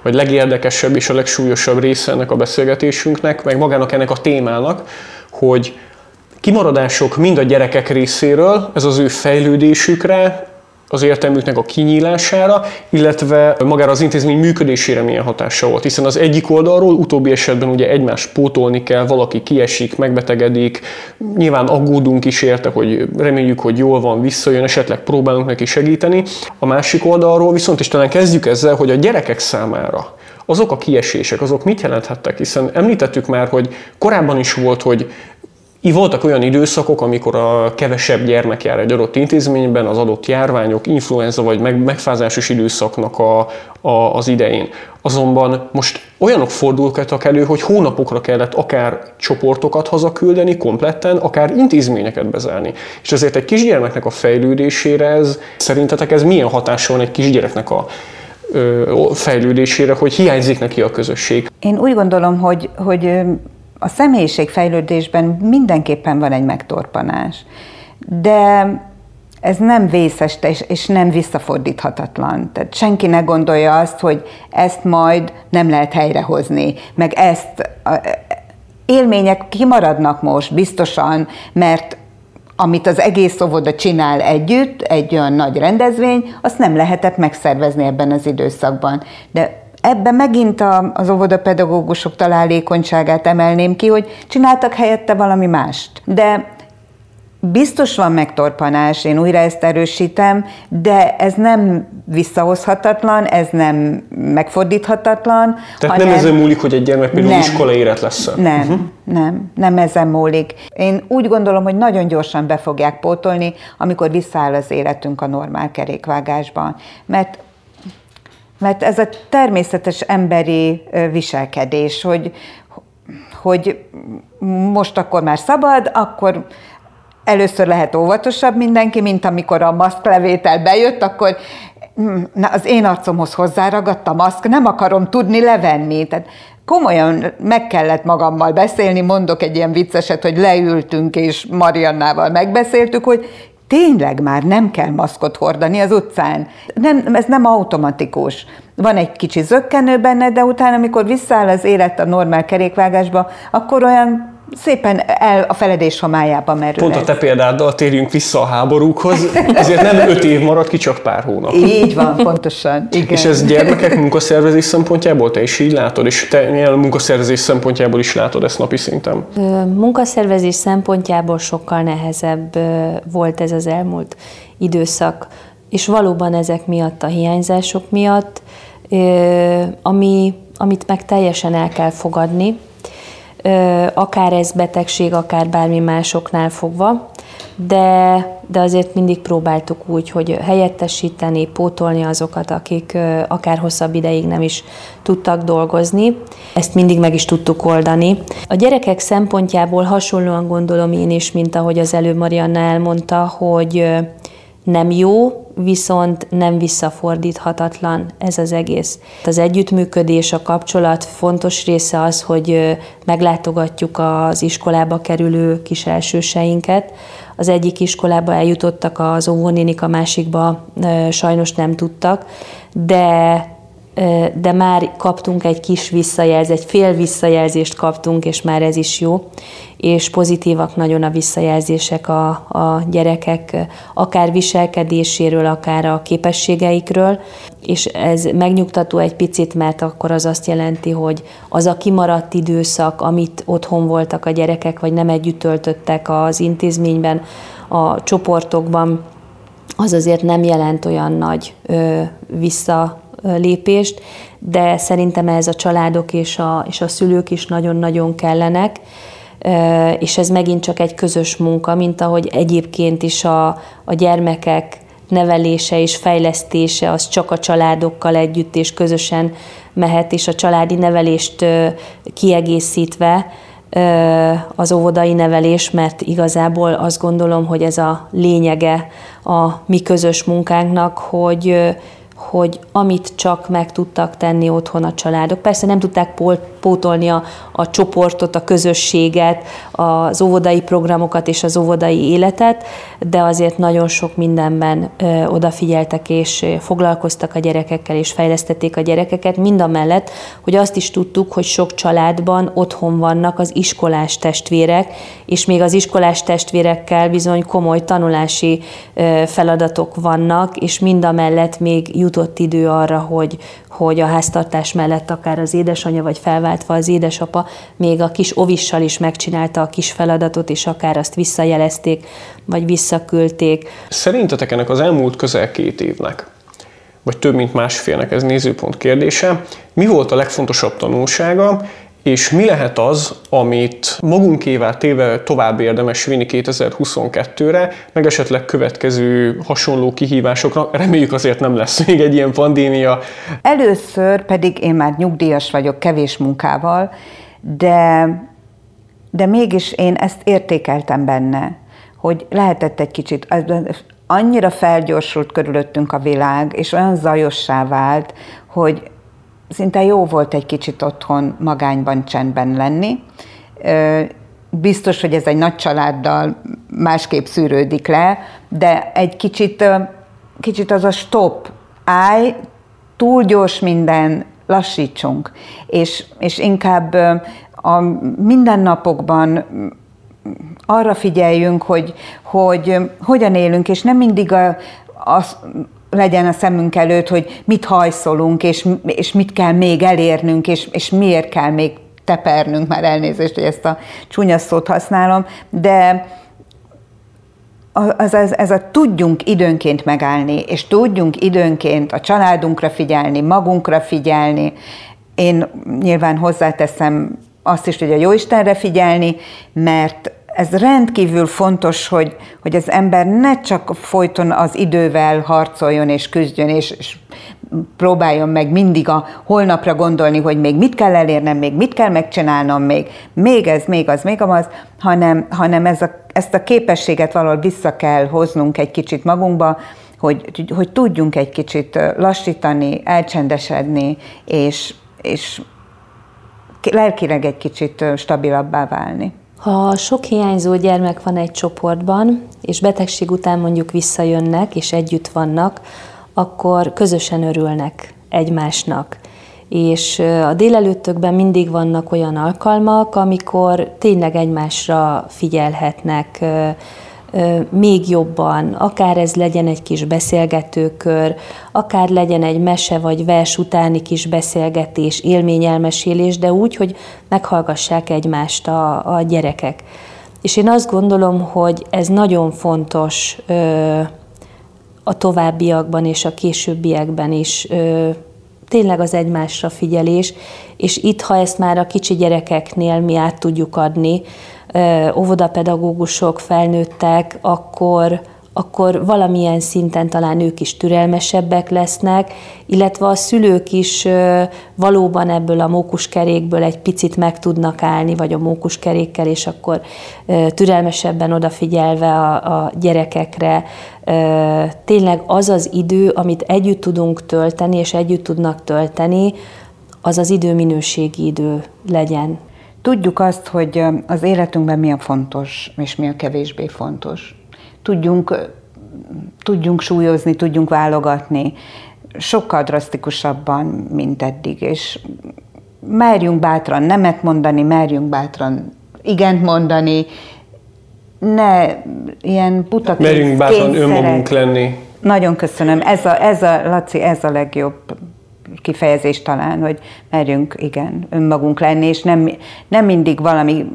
vagy legérdekesebb és a legsúlyosabb része ennek a beszélgetésünknek, meg magának ennek a témának, hogy kimaradások mind a gyerekek részéről, ez az ő fejlődésükre, az értelmüknek a kinyílására, illetve magára az intézmény működésére milyen hatása volt. Hiszen az egyik oldalról utóbbi esetben ugye egymást pótolni kell, valaki kiesik, megbetegedik, nyilván aggódunk is érte, hogy reméljük, hogy jól van, visszajön, esetleg próbálunk neki segíteni. A másik oldalról viszont is talán kezdjük ezzel, hogy a gyerekek számára azok a kiesések, azok mit jelenthettek? Hiszen említettük már, hogy korábban is volt, hogy voltak olyan időszakok, amikor a kevesebb gyermek jár egy adott intézményben, az adott járványok, influenza vagy meg, megfázásos időszaknak a, a, az idején. Azonban most olyanok fordultak elő, hogy hónapokra kellett akár csoportokat hazaküldeni kompletten, akár intézményeket bezárni. És ezért egy kisgyermeknek a fejlődésére ez, szerintetek ez milyen hatással van egy kisgyereknek a fejlődésére, hogy hiányzik neki a közösség? Én úgy gondolom, hogy, hogy a személyiségfejlődésben mindenképpen van egy megtorpanás, de ez nem vészes és nem visszafordíthatatlan. Tehát senki ne gondolja azt, hogy ezt majd nem lehet helyrehozni, meg ezt élmények kimaradnak most biztosan, mert amit az egész óvoda csinál együtt, egy olyan nagy rendezvény, azt nem lehetett megszervezni ebben az időszakban. De Ebben megint a, az óvodapedagógusok találékonyságát emelném ki, hogy csináltak helyette valami mást. De Biztos van megtorpanás, én újra ezt erősítem, de ez nem visszahozhatatlan, ez nem megfordíthatatlan. Tehát hanem... nem ezen múlik, hogy egy gyermek például nem, iskola élet lesz Nem, uh-huh. nem, nem ezen múlik. Én úgy gondolom, hogy nagyon gyorsan be fogják pótolni, amikor visszaáll az életünk a normál kerékvágásban. Mert mert ez a természetes emberi viselkedés, hogy, hogy most akkor már szabad, akkor először lehet óvatosabb mindenki, mint amikor a maszklevétel bejött, akkor hm, na, az én arcomhoz hozzáragadt a maszk, nem akarom tudni levenni. Tehát komolyan meg kellett magammal beszélni, mondok egy ilyen vicceset, hogy leültünk és Mariannával megbeszéltük, hogy tényleg már nem kell maszkot hordani az utcán. Nem, ez nem automatikus. Van egy kicsi zöggenő benne, de utána, amikor visszaáll az élet a normál kerékvágásba, akkor olyan szépen el a feledés homályába merül. Pont a te példáddal térjünk vissza a háborúkhoz, (laughs) ezért nem öt év marad ki, csak pár hónap. Így van, pontosan. Igen. És ez gyermekek munkaszervezés szempontjából te is így látod, és te milyen munkaszervezés szempontjából is látod ezt napi szinten? Munkaszervezés szempontjából sokkal nehezebb volt ez az elmúlt időszak, és valóban ezek miatt, a hiányzások miatt, ami, amit meg teljesen el kell fogadni, akár ez betegség, akár bármi másoknál fogva, de, de azért mindig próbáltuk úgy, hogy helyettesíteni, pótolni azokat, akik akár hosszabb ideig nem is tudtak dolgozni. Ezt mindig meg is tudtuk oldani. A gyerekek szempontjából hasonlóan gondolom én is, mint ahogy az előbb Marianna elmondta, hogy nem jó, viszont nem visszafordíthatatlan ez az egész. Az együttműködés, a kapcsolat fontos része az, hogy meglátogatjuk az iskolába kerülő kis elsőseinket. Az egyik iskolába eljutottak az óvónénik, a másikba sajnos nem tudtak, de de már kaptunk egy kis visszajelzést, egy fél visszajelzést kaptunk, és már ez is jó, és pozitívak nagyon a visszajelzések a, a gyerekek, akár viselkedéséről, akár a képességeikről, és ez megnyugtató egy picit, mert akkor az azt jelenti, hogy az a kimaradt időszak, amit otthon voltak a gyerekek, vagy nem együtt töltöttek az intézményben, a csoportokban, az azért nem jelent olyan nagy ö, vissza lépést, de szerintem ez a családok és a, és a szülők is nagyon-nagyon kellenek, és ez megint csak egy közös munka, mint ahogy egyébként is a, a gyermekek nevelése és fejlesztése az csak a családokkal együtt és közösen mehet, és a családi nevelést kiegészítve az óvodai nevelés, mert igazából azt gondolom, hogy ez a lényege a mi közös munkánknak, hogy hogy amit csak meg tudtak tenni otthon a családok. Persze nem tudták pótolni a, a csoportot, a közösséget, az óvodai programokat és az óvodai életet, de azért nagyon sok mindenben ö, odafigyeltek és foglalkoztak a gyerekekkel és fejlesztették a gyerekeket, mind a mellett, hogy azt is tudtuk, hogy sok családban otthon vannak az iskolás testvérek, és még az iskolás testvérekkel bizony komoly tanulási ö, feladatok vannak, és mind a mellett még jutott idő arra, hogy, hogy a háztartás mellett akár az édesanyja, vagy felváltva az édesapa még a kis ovissal is megcsinálta a kis feladatot, és akár azt visszajelezték, vagy visszaküldték. Szerintetek ennek az elmúlt közel két évnek, vagy több mint másfélnek, ez nézőpont kérdése, mi volt a legfontosabb tanulsága, és mi lehet az, amit magunkével téve tovább érdemes vinni 2022-re, meg esetleg következő hasonló kihívásokra? Reméljük azért nem lesz még egy ilyen pandémia. Először pedig én már nyugdíjas vagyok, kevés munkával, de, de mégis én ezt értékeltem benne, hogy lehetett egy kicsit, annyira felgyorsult körülöttünk a világ, és olyan zajossá vált, hogy szinte jó volt egy kicsit otthon magányban, csendben lenni. Biztos, hogy ez egy nagy családdal másképp szűrődik le, de egy kicsit, kicsit az a stop, állj, túl gyors minden, lassítsunk, és, és inkább a mindennapokban arra figyeljünk, hogy, hogy hogyan élünk, és nem mindig a, az, legyen a szemünk előtt, hogy mit hajszolunk, és, és mit kell még elérnünk, és, és miért kell még tepernünk, már elnézést, hogy ezt a csúnya szót használom, de az, az, ez a tudjunk időnként megállni, és tudjunk időnként a családunkra figyelni, magunkra figyelni. Én nyilván hozzáteszem azt is, hogy a Jóistenre figyelni, mert ez rendkívül fontos, hogy, hogy az ember ne csak folyton az idővel harcoljon és küzdjön, és, és próbáljon meg mindig a holnapra gondolni, hogy még mit kell elérnem, még mit kell megcsinálnom, még, még ez, még az, még az, hanem, hanem ez a, ezt a képességet valahol vissza kell hoznunk egy kicsit magunkba, hogy, hogy tudjunk egy kicsit lassítani, elcsendesedni, és, és lelkileg egy kicsit stabilabbá válni. Ha sok hiányzó gyermek van egy csoportban, és betegség után mondjuk visszajönnek, és együtt vannak, akkor közösen örülnek egymásnak. És a délelőttökben mindig vannak olyan alkalmak, amikor tényleg egymásra figyelhetnek, még jobban, akár ez legyen egy kis beszélgetőkör, akár legyen egy mese vagy vers utáni kis beszélgetés, élményelmesélés, de úgy, hogy meghallgassák egymást a, a gyerekek. És én azt gondolom, hogy ez nagyon fontos ö, a továbbiakban és a későbbiekben is ö, tényleg az egymásra figyelés, és itt, ha ezt már a kicsi gyerekeknél mi át tudjuk adni, óvodapedagógusok felnőttek, akkor, akkor valamilyen szinten talán ők is türelmesebbek lesznek, illetve a szülők is valóban ebből a mókuskerékből egy picit meg tudnak állni, vagy a mókuskerékkel, és akkor türelmesebben odafigyelve a, a gyerekekre. Tényleg az az idő, amit együtt tudunk tölteni, és együtt tudnak tölteni, az az időminőségi idő legyen. Tudjuk azt, hogy az életünkben mi a fontos, és mi a kevésbé fontos. Tudjunk, tudjunk súlyozni, tudjunk válogatni, sokkal drasztikusabban, mint eddig, és merjünk bátran nemet mondani, merjünk bátran igent mondani, ne ilyen buta Merjünk bátran önmagunk lenni. Nagyon köszönöm. Ez a, ez a, Laci, ez a legjobb kifejezés talán, hogy merjünk, igen, önmagunk lenni, és nem, nem mindig valami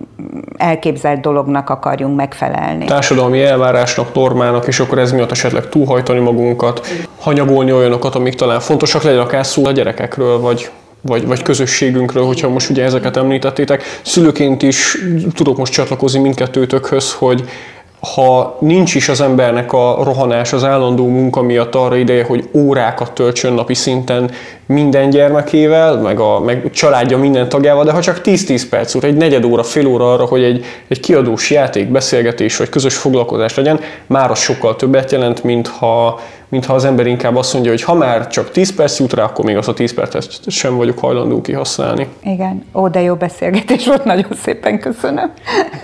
elképzelt dolognak akarjunk megfelelni. Társadalmi elvárásnak, normának, és akkor ez miatt esetleg túlhajtani magunkat, hanyagolni olyanokat, amik talán fontosak legyen, akár szó a gyerekekről, vagy vagy, vagy közösségünkről, hogyha most ugye ezeket említettétek. Szülőként is tudok most csatlakozni mindkettőtökhöz, hogy ha nincs is az embernek a rohanás az állandó munka miatt arra ideje, hogy órákat töltsön napi szinten minden gyermekével, meg a meg családja minden tagjával, de ha csak 10-10 perc út, egy negyed óra, fél óra arra, hogy egy, egy kiadós játék, beszélgetés vagy közös foglalkozás legyen, már az sokkal többet jelent, mint ha mintha az ember inkább azt mondja, hogy ha már csak 10 perc jut rá, akkor még az a 10 percet sem vagyok hajlandó kihasználni. Igen, ó, de jó beszélgetés volt, nagyon szépen köszönöm.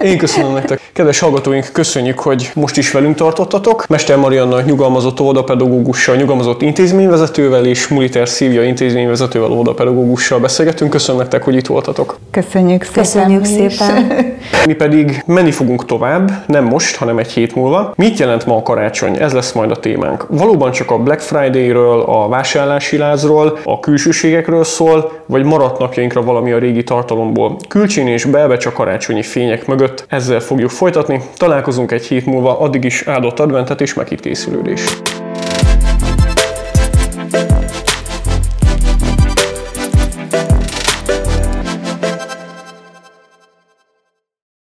Én köszönöm nektek. Kedves hallgatóink, köszönjük, hogy most is velünk tartottatok. Mester Marianna nyugalmazott óvodapedagógussal, nyugalmazott intézményvezetővel és Muliter Szívja intézményvezetővel, óvodapedagógussal beszélgetünk. Köszönöm nektek, hogy itt voltatok. Köszönjük szépen. Köszönjük szépen. Mi pedig menni fogunk tovább, nem most, hanem egy hét múlva. Mit jelent ma a karácsony? Ez lesz majd a témánk. Valóban csak a Black Friday-ről, a vásárlási lázról, a külsőségekről szól, vagy maradt napjainkra valami a régi tartalomból. Külcsén és belbe csak karácsonyi fények mögött. Ezzel fogjuk folytatni. Találkozunk egy hét múlva, addig is áldott adventet és meghitt készülődést.